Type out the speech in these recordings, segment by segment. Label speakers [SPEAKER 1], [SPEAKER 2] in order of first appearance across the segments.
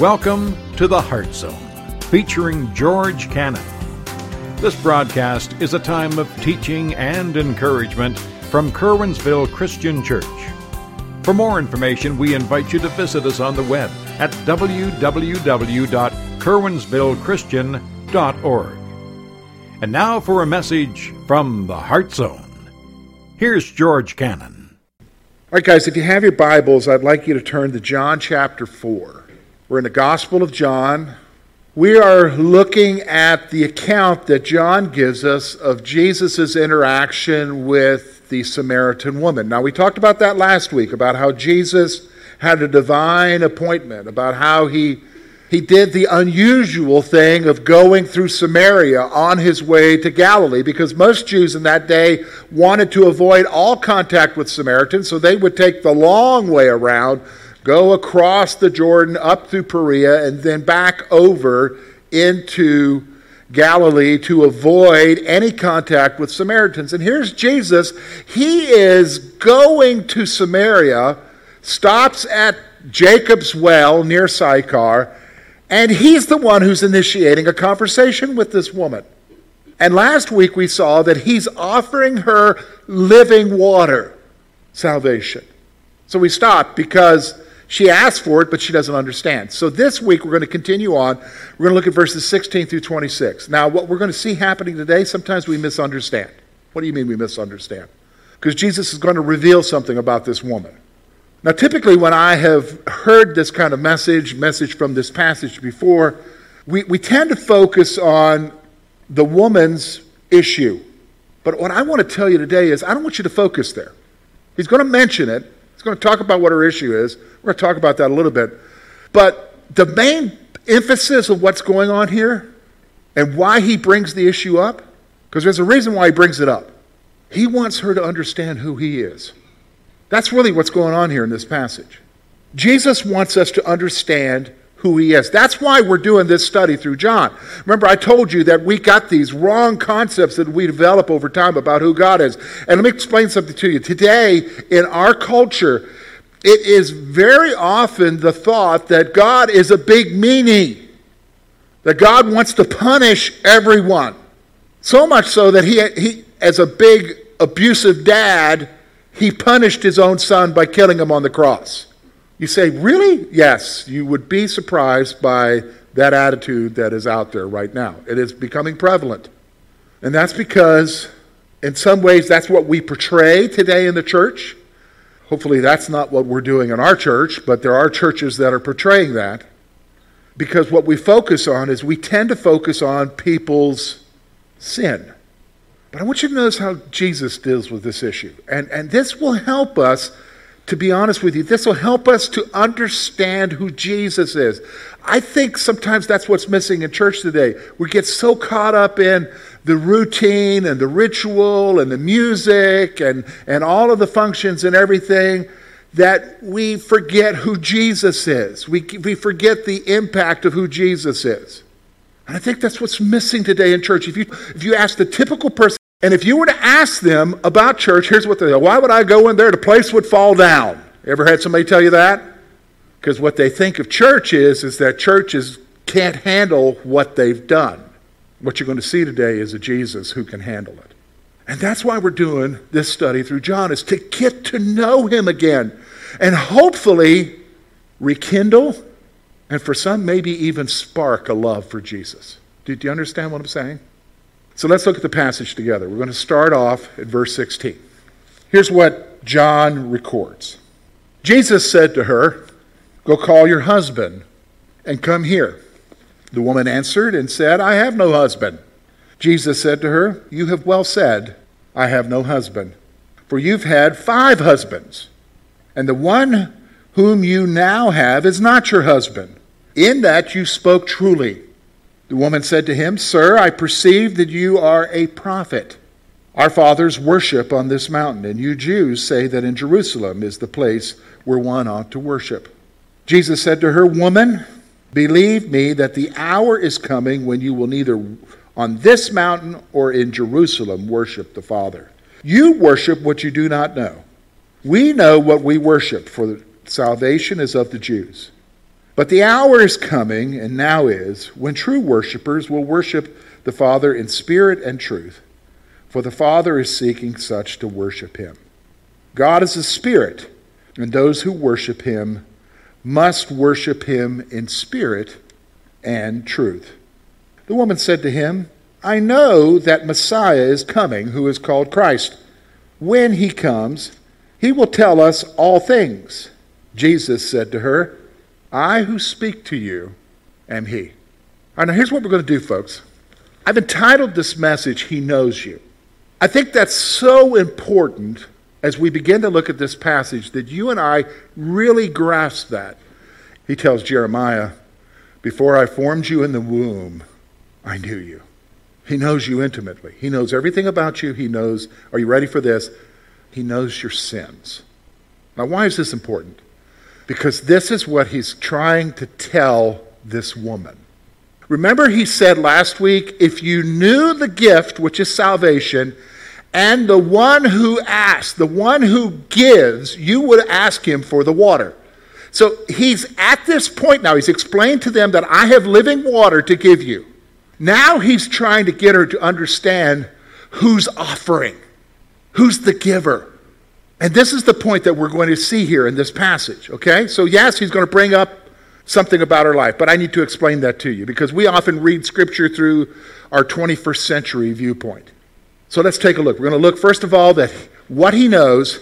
[SPEAKER 1] Welcome to the Heart Zone, featuring George Cannon. This broadcast is a time of teaching and encouragement from Curwensville Christian Church. For more information, we invite you to visit us on the web at www.curwensvillechristian.org. And now for a message from the Heart Zone. Here's George Cannon.
[SPEAKER 2] All right, guys, if you have your Bibles, I'd like you to turn to John chapter 4. We're in the Gospel of John. We are looking at the account that John gives us of Jesus' interaction with the Samaritan woman. Now, we talked about that last week, about how Jesus had a divine appointment, about how he, he did the unusual thing of going through Samaria on his way to Galilee, because most Jews in that day wanted to avoid all contact with Samaritans, so they would take the long way around go across the Jordan up through Perea and then back over into Galilee to avoid any contact with Samaritans. And here's Jesus. He is going to Samaria, stops at Jacob's well near Sychar, and he's the one who's initiating a conversation with this woman. And last week we saw that he's offering her living water, salvation. So we stopped because she asks for it, but she doesn't understand. So this week we're going to continue on. We're going to look at verses 16 through 26. Now, what we're going to see happening today, sometimes we misunderstand. What do you mean we misunderstand? Because Jesus is going to reveal something about this woman. Now, typically, when I have heard this kind of message, message from this passage before, we, we tend to focus on the woman's issue. But what I want to tell you today is I don't want you to focus there. He's going to mention it, He's going to talk about what her issue is. We're going to talk about that a little bit. But the main emphasis of what's going on here and why he brings the issue up, because there's a reason why he brings it up. He wants her to understand who he is. That's really what's going on here in this passage. Jesus wants us to understand who he is. That's why we're doing this study through John. Remember, I told you that we got these wrong concepts that we develop over time about who God is. And let me explain something to you. Today, in our culture, it is very often the thought that God is a big meanie, that God wants to punish everyone. So much so that he, he as a big abusive dad, he punished his own son by killing him on the cross. You say, really? Yes, you would be surprised by that attitude that is out there right now. It is becoming prevalent. And that's because, in some ways, that's what we portray today in the church. Hopefully, that's not what we're doing in our church, but there are churches that are portraying that. Because what we focus on is we tend to focus on people's sin. But I want you to notice how Jesus deals with this issue. And, and this will help us to be honest with you, this will help us to understand who Jesus is. I think sometimes that's what's missing in church today. We get so caught up in the routine and the ritual and the music and, and all of the functions and everything that we forget who Jesus is. We, we forget the impact of who Jesus is. And I think that's what's missing today in church. If you, if you ask the typical person, and if you were to ask them about church, here's what they say Why would I go in there? The place would fall down. Ever had somebody tell you that? Because what they think of church is, is that churches can't handle what they've done. What you're going to see today is a Jesus who can handle it. And that's why we're doing this study through John, is to get to know him again and hopefully rekindle and for some maybe even spark a love for Jesus. Do, you understand what I'm saying? So let's look at the passage together. We're going to start off at verse 16. Here's what John records Jesus said to her, Go call your husband and come here. The woman answered and said, I have no husband. Jesus said to her, You have well said, I have no husband. For you've had five husbands, and the one whom you now have is not your husband. In that you spoke truly. The woman said to him, Sir, I perceive that you are a prophet. Our fathers worship on this mountain, and you Jews say that in Jerusalem is the place where one ought to worship. Jesus said to her, Woman, believe me that the hour is coming when you will neither on this mountain or in Jerusalem worship the Father. You worship what you do not know. We know what we worship, for salvation is of the Jews. But the hour is coming, and now is, when true worshippers will worship the Father in spirit and truth, for the Father is seeking such to worship him. God is a spirit, and those who worship him must worship him in spirit and truth. The woman said to him, I know that Messiah is coming, who is called Christ. When he comes, he will tell us all things. Jesus said to her, I who speak to you am he. All right, now here's what we're going to do, folks. I've entitled this message, He Knows You. I think that's so important as we begin to look at this passage that you and I really grasp that. He tells Jeremiah, Before I formed you in the womb, I knew you. He knows you intimately. He knows everything about you. He knows, are you ready for this? He knows your sins. Now, why is this important? Because this is what he's trying to tell this woman. Remember, he said last week if you knew the gift, which is salvation, and the one who asks, the one who gives, you would ask him for the water. So he's at this point now. He's explained to them that I have living water to give you. Now he's trying to get her to understand who's offering, who's the giver. And this is the point that we're going to see here in this passage, okay? So, yes, he's going to bring up something about our life, but I need to explain that to you because we often read scripture through our 21st century viewpoint. So, let's take a look. We're going to look, first of all, that what he knows,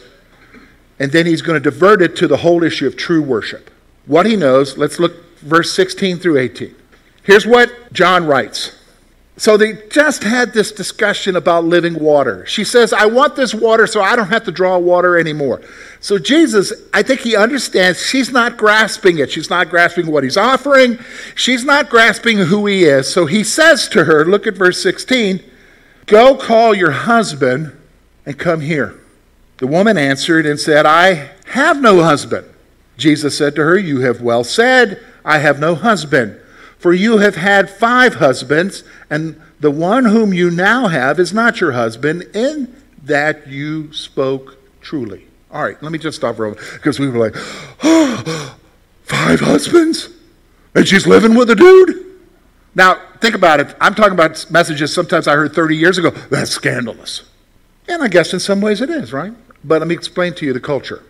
[SPEAKER 2] and then he's going to divert it to the whole issue of true worship. What he knows, let's look verse 16 through 18. Here's what John writes. So they just had this discussion about living water. She says, I want this water so I don't have to draw water anymore. So Jesus, I think he understands she's not grasping it. She's not grasping what he's offering. She's not grasping who he is. So he says to her, look at verse 16, Go call your husband and come here. The woman answered and said, I have no husband. Jesus said to her, You have well said, I have no husband. For you have had five husbands, and the one whom you now have is not your husband, in that you spoke truly. All right, let me just stop for because we were like, oh, five husbands? And she's living with a dude? Now, think about it. I'm talking about messages sometimes I heard 30 years ago. That's scandalous. And I guess in some ways it is, right? But let me explain to you the culture.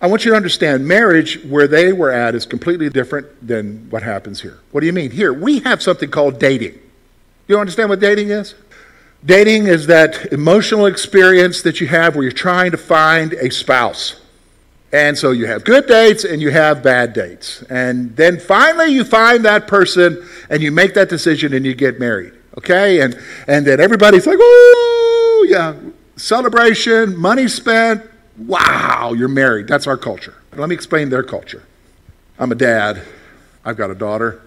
[SPEAKER 2] I want you to understand marriage, where they were at, is completely different than what happens here. What do you mean? Here, we have something called dating. You understand what dating is? Dating is that emotional experience that you have where you're trying to find a spouse. And so you have good dates and you have bad dates. And then finally you find that person and you make that decision and you get married. Okay? And, and then everybody's like, oh, yeah, celebration, money spent, wow, you're married. That's our culture. Let me explain their culture. I'm a dad. I've got a daughter.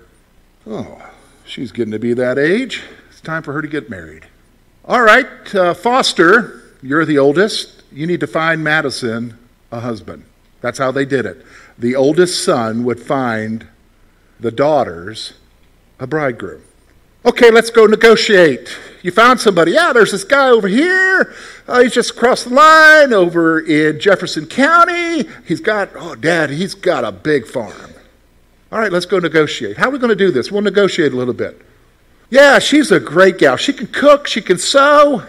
[SPEAKER 2] Oh, she's getting to be that age. It's time for her to get married. All right, uh, Foster, you're the oldest. You need to find Madison a husband. That's how they did it. The oldest son would find the daughters a bridegroom. Okay, let's go negotiate. You found somebody. Yeah, there's this guy over here. Uh, he's just across the line over in Jefferson County. He's got, oh, Dad, he's got a big farm. All right, let's go negotiate. How are we going to do this? We'll negotiate a little bit. Yeah, she's a great gal. She can cook, she can sew.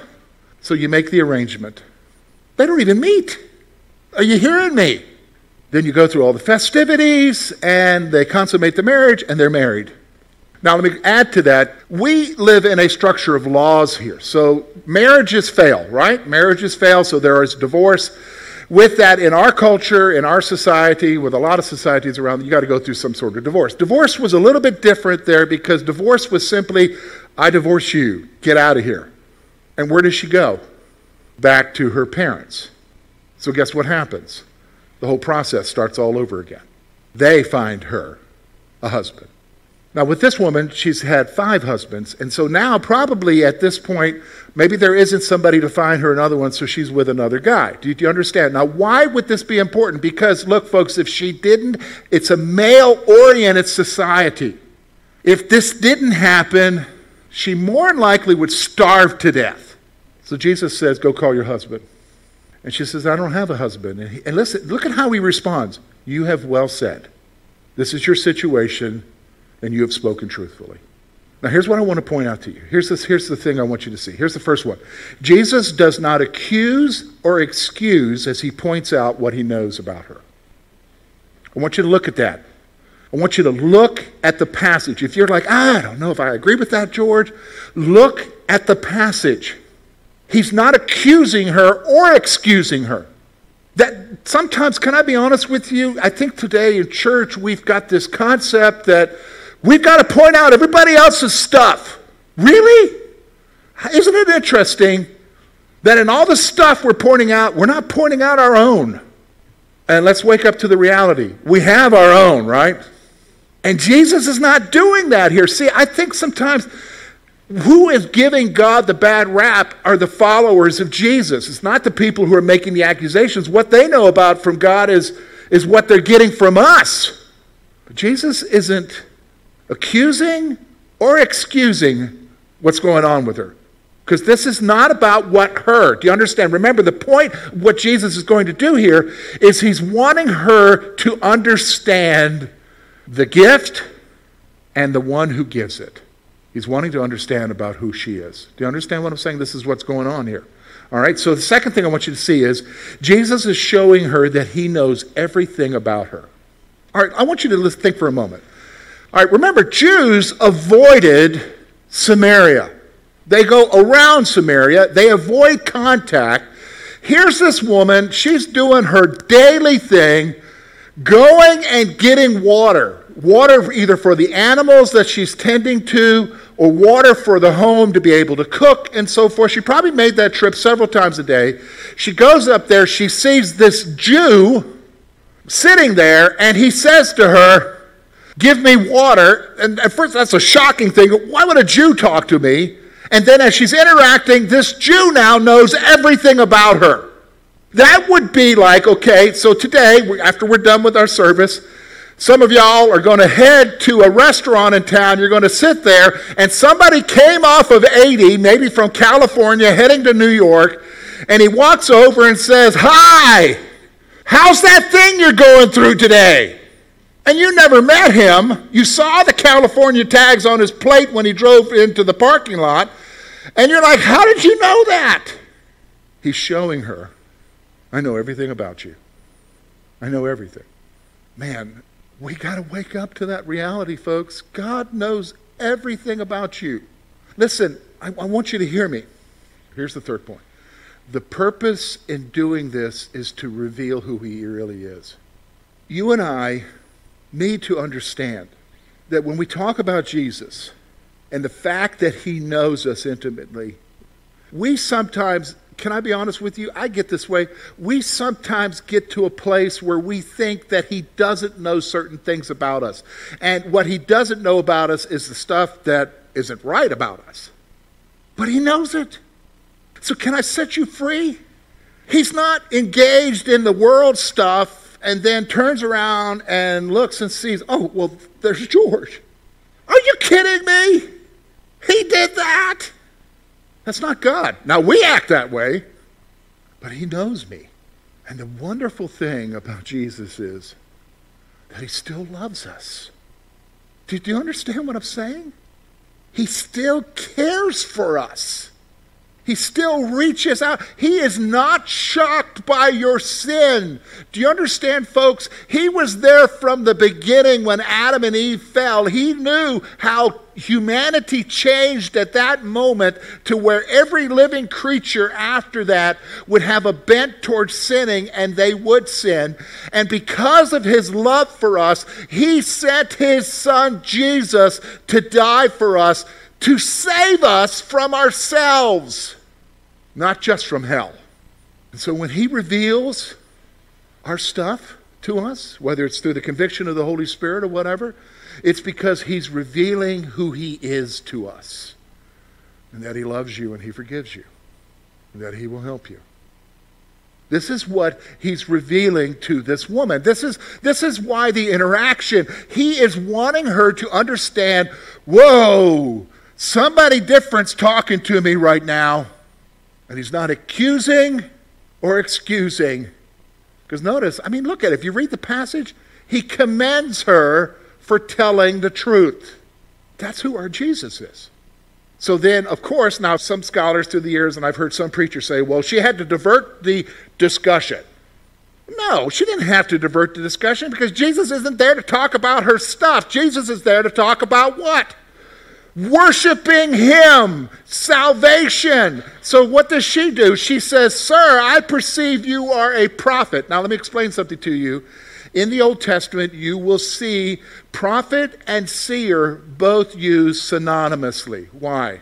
[SPEAKER 2] So you make the arrangement. They don't even meet. Are you hearing me? Then you go through all the festivities and they consummate the marriage and they're married. Now, let me add to that. We live in a structure of laws here. So, marriages fail, right? Marriages fail, so there is divorce. With that, in our culture, in our society, with a lot of societies around, you got to go through some sort of divorce. Divorce was a little bit different there because divorce was simply, I divorce you, get out of here. And where does she go? Back to her parents. So, guess what happens? The whole process starts all over again. They find her a husband. Now, with this woman, she's had five husbands. And so now, probably at this point, maybe there isn't somebody to find her another one, so she's with another guy. Do you, do you, understand? Now, why would this be important? Because, look, folks, if she didn't, it's a male oriented society. If this didn't happen, she more than likely would starve to death. So Jesus says, Go call your husband. And she says, I don't have a husband. And, he, and listen, look at how he responds. You have well said. this is your situation, and you have spoken truthfully. Now, here's what I want to point out to you. Here's, this, here's the thing I want you to see. Here's the first one Jesus does not accuse or excuse as he points out what he knows about her. I want you to look at that. I want you to look at the passage. If you're like, ah, I don't know if I agree with that, George, look at the passage. He's not accusing her or excusing her. That sometimes, can I be honest with you? I think today in church we've got this concept that we've got to point out everybody else's stuff. Really? Isn't it interesting that in all the stuff we're pointing out, we're not pointing out our own? And let's wake up to the reality. We have our own, right? And Jesus is not doing that here. See, I think sometimes who is giving God the bad rap are the followers of Jesus. It's not the people who are making the accusations. What they know about from God is, is what they're getting from us. But Jesus isn't accusing or excusing what's going on with her. Because this is not about what her. Do you understand? Remember, the point, what Jesus is going to do here is he's wanting her to understand the gift and the one who gives it. He's wanting to understand about who she is. Do you understand what I'm saying? This is what's going on here. All right, so the second thing I want you to see is Jesus is showing her that he knows everything about her. All right, I want you to think for a moment. All right, remember, Jews avoided Samaria. They go around Samaria, they avoid contact. Here's this woman, she's doing her daily thing, going and getting water water either for the animals that she's tending to or water for the home to be able to cook and so forth. She probably made that trip several times a day. She goes up there, she sees this Jew sitting there, and he says to her, Give me water. And at first, that's a shocking thing. Why would a Jew talk to me? And then as she's interacting, this Jew now knows everything about her. That would be like, okay, so today, after we're done with our service, some of y'all are going to head to a restaurant in town. You're going to sit there, and somebody came off of 80, maybe from California, heading to New York, and he walks over and says, Hi, how's that thing you're going through today? And you never met him. You saw the California tags on his plate when he drove into the parking lot, and you're like, How did you know that? He's showing her, I know everything about you. I know everything. Man, we got to wake up to that reality, folks. God knows everything about you. Listen, I, I, want you to hear me. Here's the third point. The purpose in doing this is to reveal who He really is. You and I need to understand that when we talk about Jesus and the fact that He knows us intimately, we sometimes can I be honest with you? I get this way. We sometimes get to a place where we think that he doesn't know certain things about us. And what he doesn't know about us is the stuff that isn't right about us. But he knows it. So, can I set you free? He's not engaged in the world stuff and then turns around and looks and sees, oh, well, there's George. Are you kidding me? He did that. That's not God. Now, we act that way, but He knows me. And the wonderful thing about Jesus is that He still loves us. Do, do you understand what I'm saying? He still cares for us. He still reaches out. He is not shocked by your sin. Do you understand, folks? He was there from the beginning when Adam and Eve fell. He knew how humanity changed at that moment to where every living creature after that would have a bent towards sinning and they would sin. And because of his love for us, he sent his son Jesus to die for us, to save us from ourselves not just from hell. And so when he reveals our stuff to us, whether it's through the conviction of the Holy Spirit or whatever, it's because he's revealing who he is to us. And that he loves you and he forgives you. And that he will help you. This is what he's revealing to this woman. This is, this is why the interaction, he is wanting her to understand whoa, somebody different's talking to me right now. And he's not accusing or excusing. Because notice, I mean, look at it. If you read the passage, he commends her for telling the truth. That's who our Jesus is. So then, of course, now some scholars through the years, and I've heard some preachers say, well, she had to divert the discussion. No, she didn't have to divert the discussion because Jesus isn't there to talk about her stuff. Jesus is there to talk about what? Worshiping Him, salvation. So, what does she do? She says, Sir, I perceive you are a prophet. Now, let me explain something to you. In the Old Testament, you will see prophet and seer both used synonymously. Why?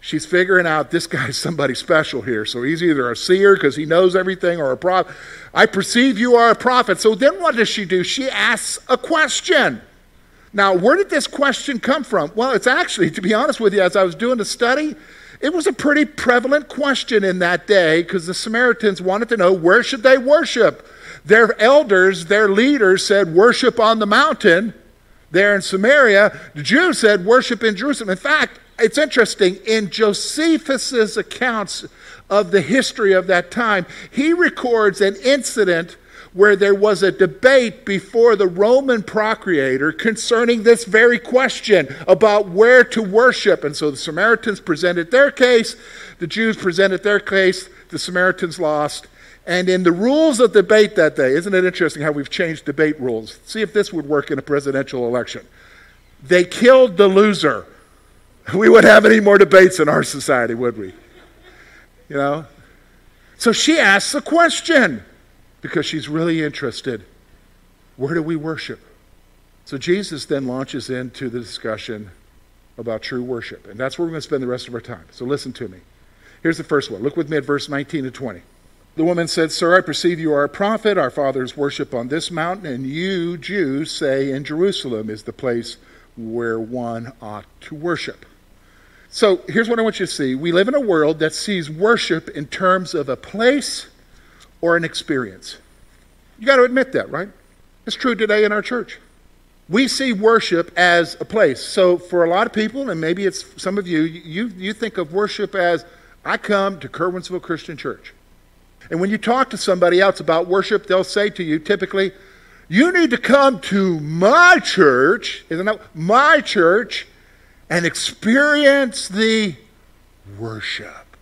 [SPEAKER 2] She's figuring out this guy's somebody special here. So he's either a seer because he knows everything or a prophet. I perceive you are a prophet. So then what does she do? She asks a question. Now, where did this question come from? Well, it's actually, to be honest with you, as I was doing the study, it was a pretty prevalent question in that day because the Samaritans wanted to know where should they worship? Their elders, their leaders said, worship on the mountain there in Samaria. The Jews said, worship in Jerusalem. In fact, it's interesting, in Josephus's accounts of the history of that time, he records an incident where there was a debate before the Roman procurator concerning this very question about where to worship. And so the Samaritans presented their case, the Jews presented their case, the Samaritans lost, and in the rules of debate that day, isn't it interesting how we've changed debate rules? See if this would work in a presidential election. They killed the loser. We wouldn't have any more debates in our society, would we? You know? So she asks a question because she's really interested. Where do we worship? So Jesus then launches into the discussion about true worship. And that's where we're going to spend the rest of our time. So listen to me. Here's the first one. Look with me at verse 19 to 20. The woman said, Sir, I perceive you are a prophet. Our fathers worship on this mountain, and you, Jews, say in Jerusalem is the place where one ought to worship. So here's what I want you to see. We live in a world that sees worship in terms of a place or an experience. You got to admit that, right? It's true today in our church. We see worship as a place. So for a lot of people, and maybe it's some of you, you, you think of worship as I come to Curwensville Christian Church. And when you talk to somebody else about worship, they'll say to you typically, You need to come to my church, isn't that my church, and experience the worship.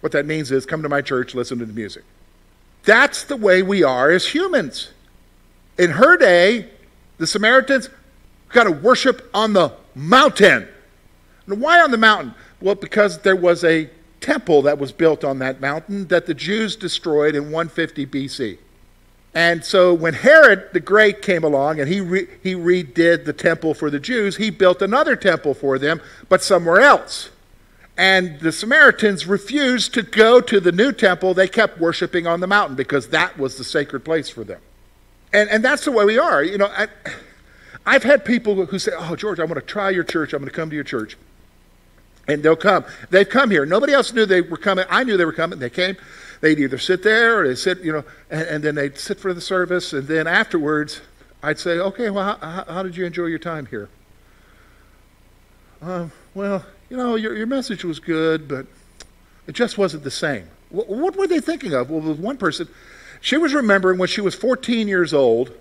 [SPEAKER 2] What that means is come to my church, listen to the music. That's the way we are as humans. In her day, the Samaritans got to worship on the mountain. Why on the mountain? Well, because there was a temple that was built on that mountain that the Jews destroyed in 150 BC. And so when Herod the Great came along and he, re- he redid the temple for the Jews, he built another temple for them, but somewhere else. And the Samaritans refused to go to the new temple. They kept worshiping on the mountain because that was the sacred place for them. And, and that's the way we are. You know, I, I've had people who say, Oh, George, I want to try your church. I'm going to come to your church. And they'll come. They've come here. Nobody else knew they were coming. I knew they were coming. They came. They'd either sit there or they'd sit, you know, and, and then they'd sit for the service. And then afterwards, I'd say, okay, well, how, how did you enjoy your time here? Um, well, you know, your, your message was good, but it just wasn't the same. What, what were they thinking of? Well, with one person, she was remembering when she was 14 years old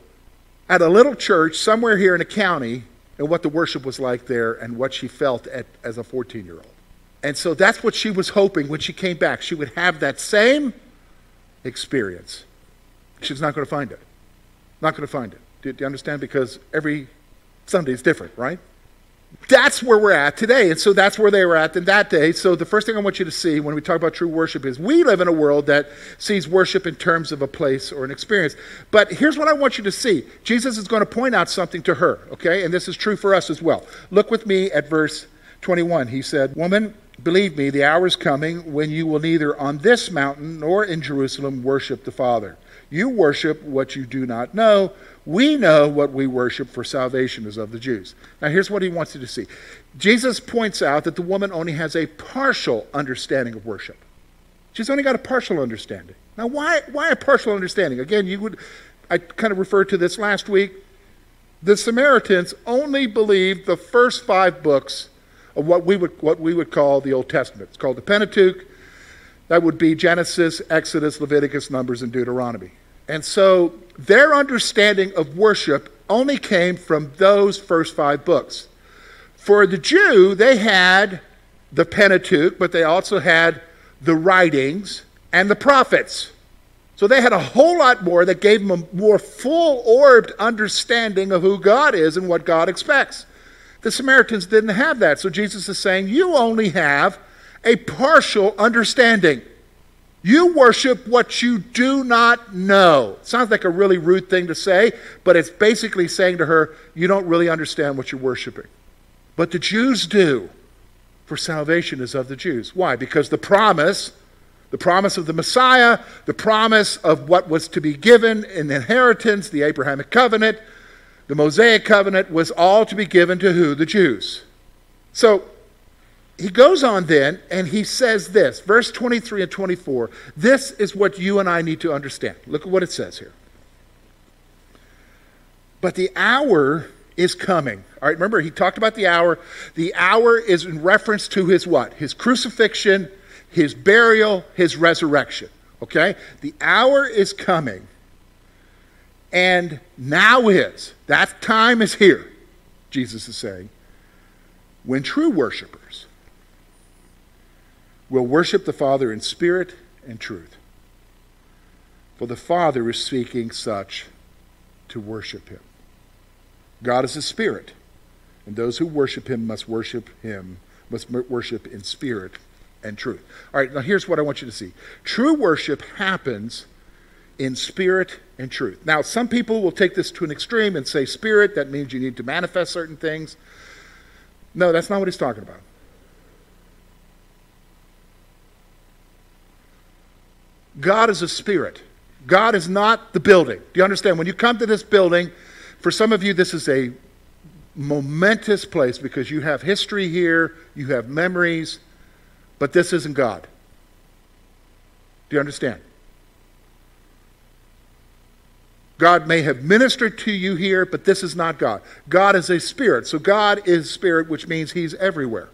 [SPEAKER 2] at a little church somewhere here in a county and what the worship was like there and what she felt at, as a 14 year old. And so that's what she was hoping when she came back. She would have that same experience. She's not going to find it. Not going to find it. Do, do you understand? Because every Sunday is different, right? That's where we're at today. And so that's where they were at in that day. So the first thing I want you to see when we talk about true worship is we live in a world that sees worship in terms of a place or an experience. But here's what I want you to see Jesus is going to point out something to her, okay? And this is true for us as well. Look with me at verse 21. He said, Woman, believe me, the hour is coming when you will neither on this mountain nor in Jerusalem worship the Father. You worship what you do not know we know what we worship, for salvation is of the Jews. Now, here's what he wants you to see Jesus points out that the woman only has a partial understanding of worship. She's only got a partial understanding. Now, why, why a partial understanding? Again, you would, I kind of referred to this last week. The Samaritans only believed the first five books of what we would, what we would call the Old Testament. It's called the Pentateuch. That would be Genesis, Exodus, Leviticus, Numbers, and Deuteronomy. And so their understanding of worship only came from those first five books. For the Jew, they had the Pentateuch, but they also had the writings and the prophets. So they had a whole lot more that gave them a more full orbed understanding of who God is and what God expects. The Samaritans didn't have that. So Jesus is saying, You only have a partial understanding. You worship what you do not know. Sounds like a really rude thing to say, but it's basically saying to her, You don't really understand what you're worshiping. But the Jews do, for salvation is of the Jews. Why? Because the promise the promise of the Messiah, the promise of what was to be given in inheritance, the Abrahamic covenant, the Mosaic covenant was all to be given to who? The Jews. So he goes on then and he says this, verse 23 and 24. This is what you and I need to understand. Look at what it says here. But the hour is coming. All right, remember he talked about the hour. The hour is in reference to his what? His crucifixion his burial, his resurrection. Okay? The hour is coming. And now is. That time is here, Jesus is saying, when true worshipers will worship the Father in spirit and truth. For the Father is seeking such to worship him. God is a spirit, and those who worship him must worship him, must worship in spirit and truth. All right, now here's what I want you to see true worship happens in spirit and truth. Now, some people will take this to an extreme and say, spirit, that means you need to manifest certain things. No, that's not what he's talking about. God is a spirit. God is not the building. Do you understand? When you come to this building, for some of you, this is a momentous place because you have history here, you have memories, but this isn't God. Do you understand? God may have ministered to you here, but this is not God. God is a spirit. So God is spirit, which means he's everywhere.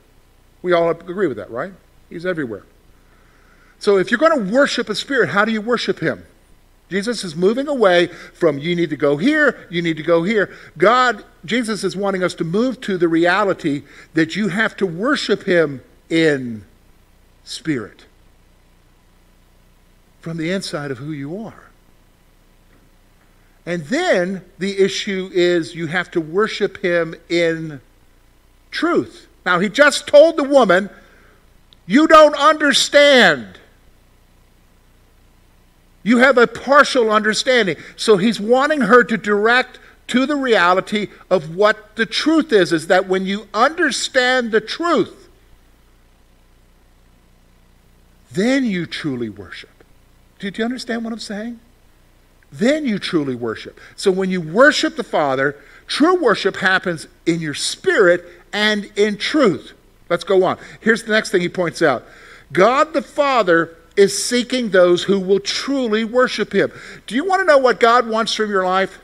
[SPEAKER 2] We all agree with that, right? He's everywhere. So if you're going to worship a spirit, how do you worship him? Jesus is moving away from you need to go here, you need to go here. God, Jesus is wanting us to move to the reality that you have to worship him in spirit from the inside of who you are. And then the issue is you have to worship him in truth. Now, he just told the woman, You don't understand. You have a partial understanding. So he's wanting her to direct to the reality of what the truth is, is that when you understand the truth, then you truly worship. Do you understand what I'm saying? Then you truly worship. So when you worship the Father, true worship happens in your spirit and in truth. Let's go on. Here's the next thing he points out God the Father is seeking those who will truly worship him. Do you want to know what God wants from your life?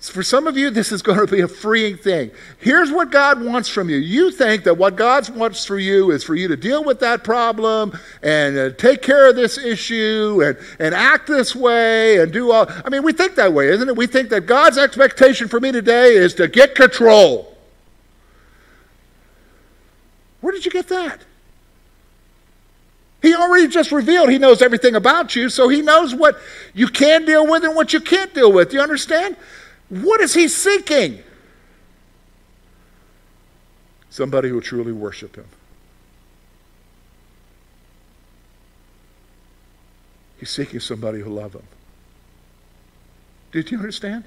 [SPEAKER 2] For some of you, this is going to be a freeing thing. Here's what God wants from you. You think that what God wants for you is for you to deal with that problem and uh, take care of this issue and, and act this way and do all. I mean, we think that way, isn't it? We think that God's expectation for me today is to get control. Where did you get that? He already just revealed he knows everything about you, so he knows what you can deal with and what you can't deal with. You understand? What is he seeking? Somebody who will truly worship him. He's seeking somebody who love him. Did you understand?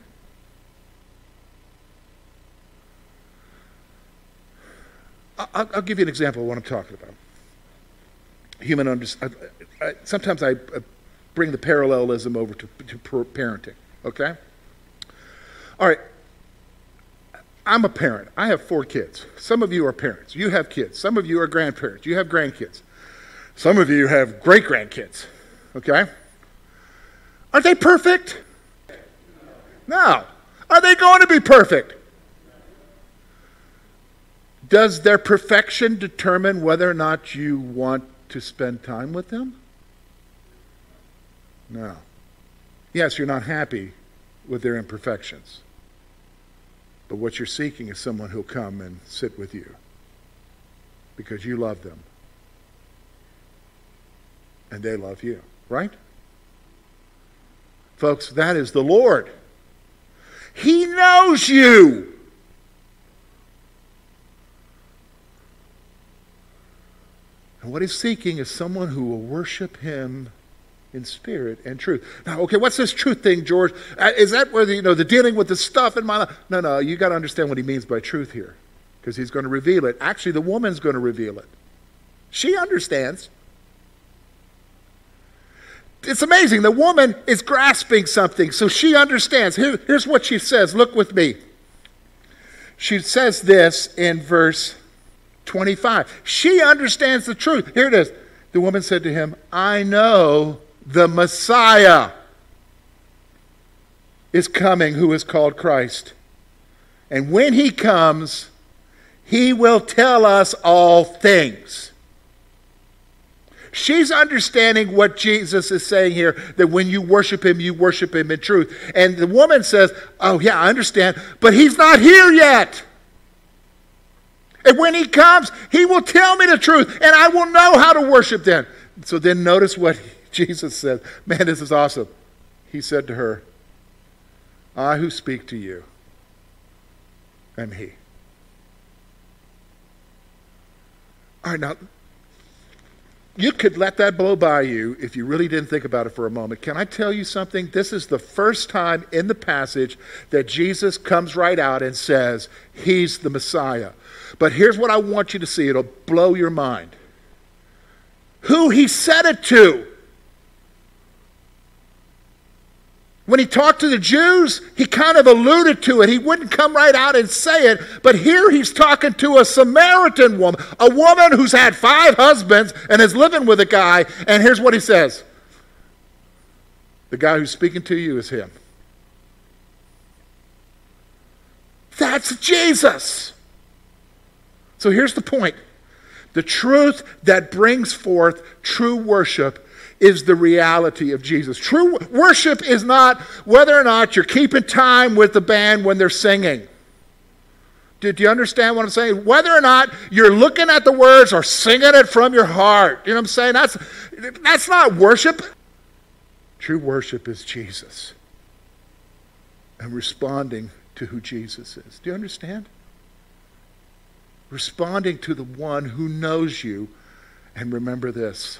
[SPEAKER 2] I'll, I'll, give you an example of what I'm talking about. Human understanding. Sometimes I uh, bring the parallelism over to, to parenting, okay? All right. I'm a parent. I have four kids. Some of you are parents. You have kids. Some of you are grandparents. You have grandkids. Some of you have great grandkids. Okay? Are they perfect? No. Are they going to be perfect? Does their perfection determine whether or not you want to spend time with them? No. Yes, you're not happy with their imperfections. But what you're seeking is someone who'll come and sit with you because you love them and they love you, right? Folks, that is the Lord. He knows you. And what he's seeking is someone who will worship him in spirit and truth. Now, okay, what's this truth thing, George? Uh, is that where the, you know the dealing with the stuff in my life? No, no, you got to understand what he means by truth here, because he's going to reveal it. Actually, the woman's going to reveal it. She understands. It's amazing. The woman is grasping something, so she understands. Here, here's what she says. Look with me. She says this in verse 25. She understands the truth. Here it is. The woman said to him, I know the Messiah is coming, who is called Christ. And when he comes, he will tell us all things. She's understanding what Jesus is saying here that when you worship him, you worship him in truth. And the woman says, Oh, yeah, I understand, but he's not here yet. And when he comes, he will tell me the truth, and I will know how to worship then. So then notice what Jesus said. Man, this is awesome. He said to her, I who speak to you am he. All right, now, you could let that blow by you if you really didn't think about it for a moment. Can I tell you something? This is the first time in the passage that Jesus comes right out and says, He's the Messiah. But here's what I want you to see it'll blow your mind. Who he said it to. When he talked to the Jews, he kind of alluded to it. He wouldn't come right out and say it, but here he's talking to a Samaritan woman, a woman who's had five husbands and is living with a guy, and here's what he says The guy who's speaking to you is him. That's Jesus. So here's the point the truth that brings forth true worship is the reality of Jesus. True worship is not whether or not you're keeping time with the band when they're singing. Do, do, you understand what I'm saying? Whether or not you're looking at the words or singing it from your heart. You know what I'm saying? That's, that's not worship. True worship is Jesus and responding to who Jesus is. Do you understand? responding to the one who knows you, and remember this,